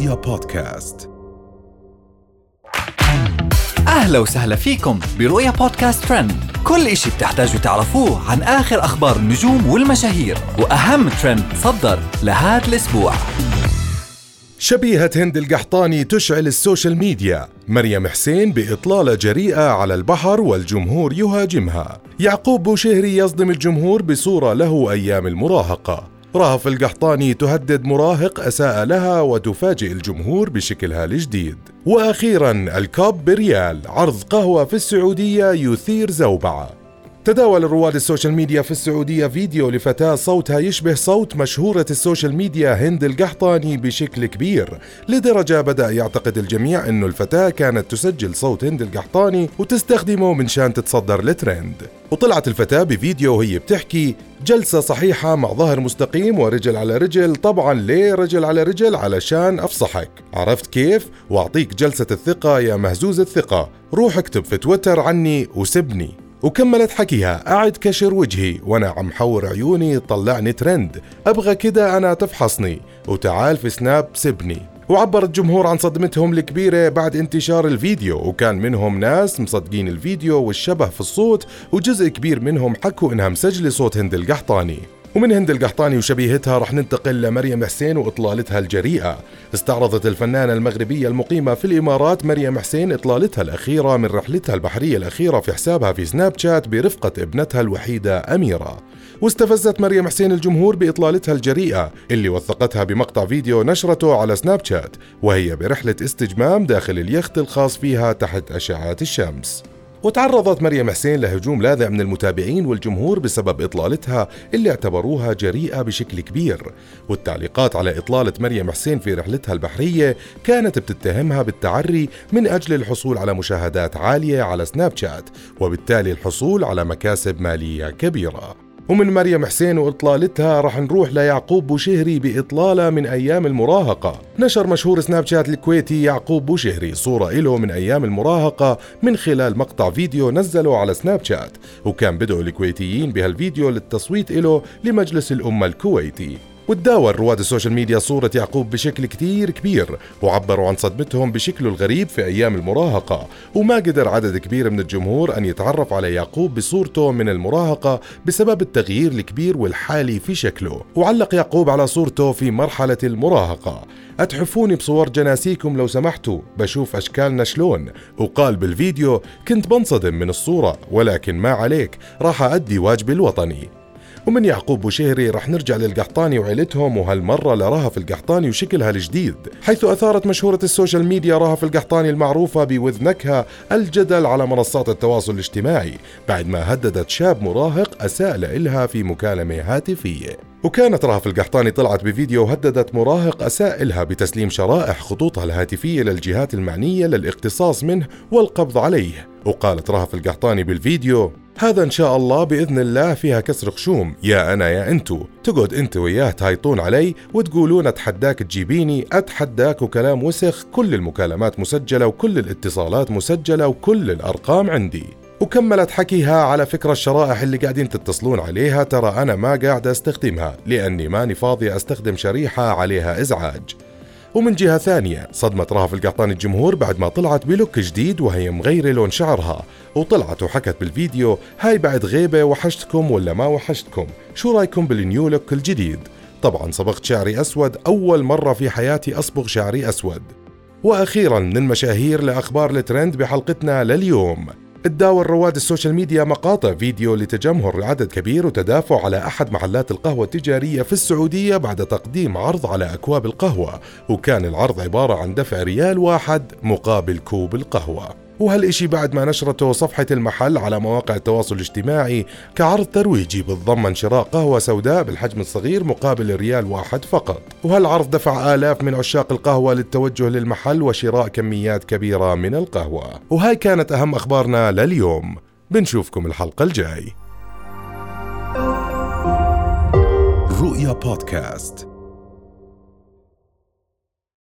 رؤيا بودكاست. أهلا وسهلا فيكم برؤيا بودكاست ترند. كل إشي بتحتاجوا تعرفوه عن آخر أخبار النجوم والمشاهير وأهم ترند صدر لهذا الأسبوع. شبيهة هند القحطاني تشعل السوشيال ميديا. مريم حسين بإطلالة جريئة على البحر والجمهور يهاجمها. يعقوب بوشهري يصدم الجمهور بصورة له أيام المراهقة. رهف القحطاني تهدد مراهق أساء لها وتفاجئ الجمهور بشكلها الجديد. وأخيرا الكوب بريال عرض قهوة في السعودية يثير زوبعة. تداول رواد السوشيال ميديا في السعودية فيديو لفتاة صوتها يشبه صوت مشهورة السوشيال ميديا هند القحطاني بشكل كبير لدرجة بدأ يعتقد الجميع أنه الفتاة كانت تسجل صوت هند القحطاني وتستخدمه من شان تتصدر الترند وطلعت الفتاة بفيديو وهي بتحكي جلسة صحيحة مع ظهر مستقيم ورجل على رجل طبعا ليه رجل على رجل؟ علشان أفصحك. عرفت كيف؟ وأعطيك جلسة الثقة يا مهزوز الثقة روح اكتب في تويتر عني وسبني. وكملت حكيها. قعد كشر وجهي. وأنا عم حور عيوني. طلعني ترند. أبغى كده أنا تفحصني. وتعال في سناب سبني. وعبر الجمهور عن صدمتهم الكبيرة بعد انتشار الفيديو. وكان منهم ناس مصدقين الفيديو والشبه في الصوت. وجزء كبير منهم حكوا إنها مسجلة صوت هند القحطاني. ومن هند القحطاني وشبيهتها رح ننتقل لمريم حسين وإطلالتها الجريئة. استعرضت الفنانة المغربية المقيمة في الإمارات مريم حسين إطلالتها الأخيرة من رحلتها البحرية الأخيرة في حسابها في سناب شات برفقة ابنتها الوحيدة أميرة. واستفزت مريم حسين الجمهور بإطلالتها الجريئة اللي وثقتها بمقطع فيديو نشرته على سناب شات وهي برحلة استجمام داخل اليخت الخاص فيها تحت أشعة الشمس. وتعرضت مريم حسين لهجوم لاذع من المتابعين والجمهور بسبب إطلالتها اللي اعتبروها جريئة بشكل كبير. والتعليقات على إطلالة مريم حسين في رحلتها البحرية كانت بتتهمها بالتعري من أجل الحصول على مشاهدات عالية على سناب شات وبالتالي الحصول على مكاسب مالية كبيرة. ومن مريم حسين وإطلالتها رح نروح ليعقوب بوشهري بإطلالة من أيام المراهقة. نشر مشهور سناب شات الكويتي يعقوب بوشهري صورة إله من أيام المراهقة من خلال مقطع فيديو نزله على سناب شات. وكان بدأوا الكويتيين بهالفيديو للتصويت إله لمجلس الأمة الكويتي. وتداول رواد السوشيال ميديا صورة يعقوب بشكل كتير كبير. وعبروا عن صدمتهم بشكله الغريب في أيام المراهقة وما قدر عدد كبير من الجمهور أن يتعرف على يعقوب بصورته من المراهقة بسبب التغيير الكبير والحالي في شكله. وعلق يعقوب على صورته في مرحلة المراهقة. أتحفوني بصور جناسيكم لو سمحتوا بشوف أشكالنا شلون. وقال بالفيديو كنت بنصدم من الصورة ولكن ما عليك راح أدي واجبي الوطني. ومن يعقوب بوشهري رح نرجع للقحطاني وعيلتهم وهالمرة لرهف القحطاني وشكلها الجديد حيث أثارت مشهورة السوشيال ميديا رهف القحطاني المعروفة بوذنكها الجدل على منصات التواصل الاجتماعي بعد ما هددت شاب مراهق أساء لإلها في مكالمة هاتفية. وكانت رهف القحطاني طلعت بفيديو وهددت مراهق أساء إلها بتسليم شرائح خطوطها الهاتفية للجهات المعنية للاقتصاص منه والقبض عليه. وقالت رهف القحطاني بالفيديو هذا إن شاء الله بإذن الله فيها كسر خشوم. يا أنا يا أنتو. تقعد أنت وياه تهيطون علي وتقولون أتحداك تجيبيني أتحداك وكلام وسخ. كل المكالمات مسجلة وكل الاتصالات مسجلة وكل الأرقام عندي. وكملت حكيها على فكرة الشرائح اللي قاعدين تتصلون عليها. ترى أنا ما قاعد أستخدمها لأني ماني فاضي أستخدم شريحة عليها إزعاج. ومن جهة ثانية صدمت رهف القحطاني الجمهور بعد ما طلعت بلوك جديد وهي مغيرة لون شعرها. وطلعت وحكت بالفيديو هاي بعد غيبة وحشتكم ولا ما وحشتكم؟ شو رأيكم بال new look الجديد؟ طبعا صبغت شعري أسود أول مرة في حياتي أصبغ شعري أسود. وأخيرا من المشاهير لأخبار الترند بحلقتنا لليوم. تداول رواد السوشيال ميديا مقاطع فيديو لتجمهر عدد كبير وتدافع على أحد محلات القهوة التجارية في السعودية بعد تقديم عرض على أكواب القهوة وكان العرض عبارة عن دفع ريال واحد مقابل كوب القهوة. وهالإشي بعد ما نشرته صفحة المحل على مواقع التواصل الاجتماعي كعرض ترويجي بتضمن شراء قهوة سوداء بالحجم الصغير مقابل ريال واحد فقط. وهالعرض دفع آلاف من عشاق القهوة للتوجه للمحل وشراء كميات كبيرة من القهوة. وهاي كانت أهم أخبارنا لليوم. بنشوفكم الحلقة الجاي. رؤيا بودكاست.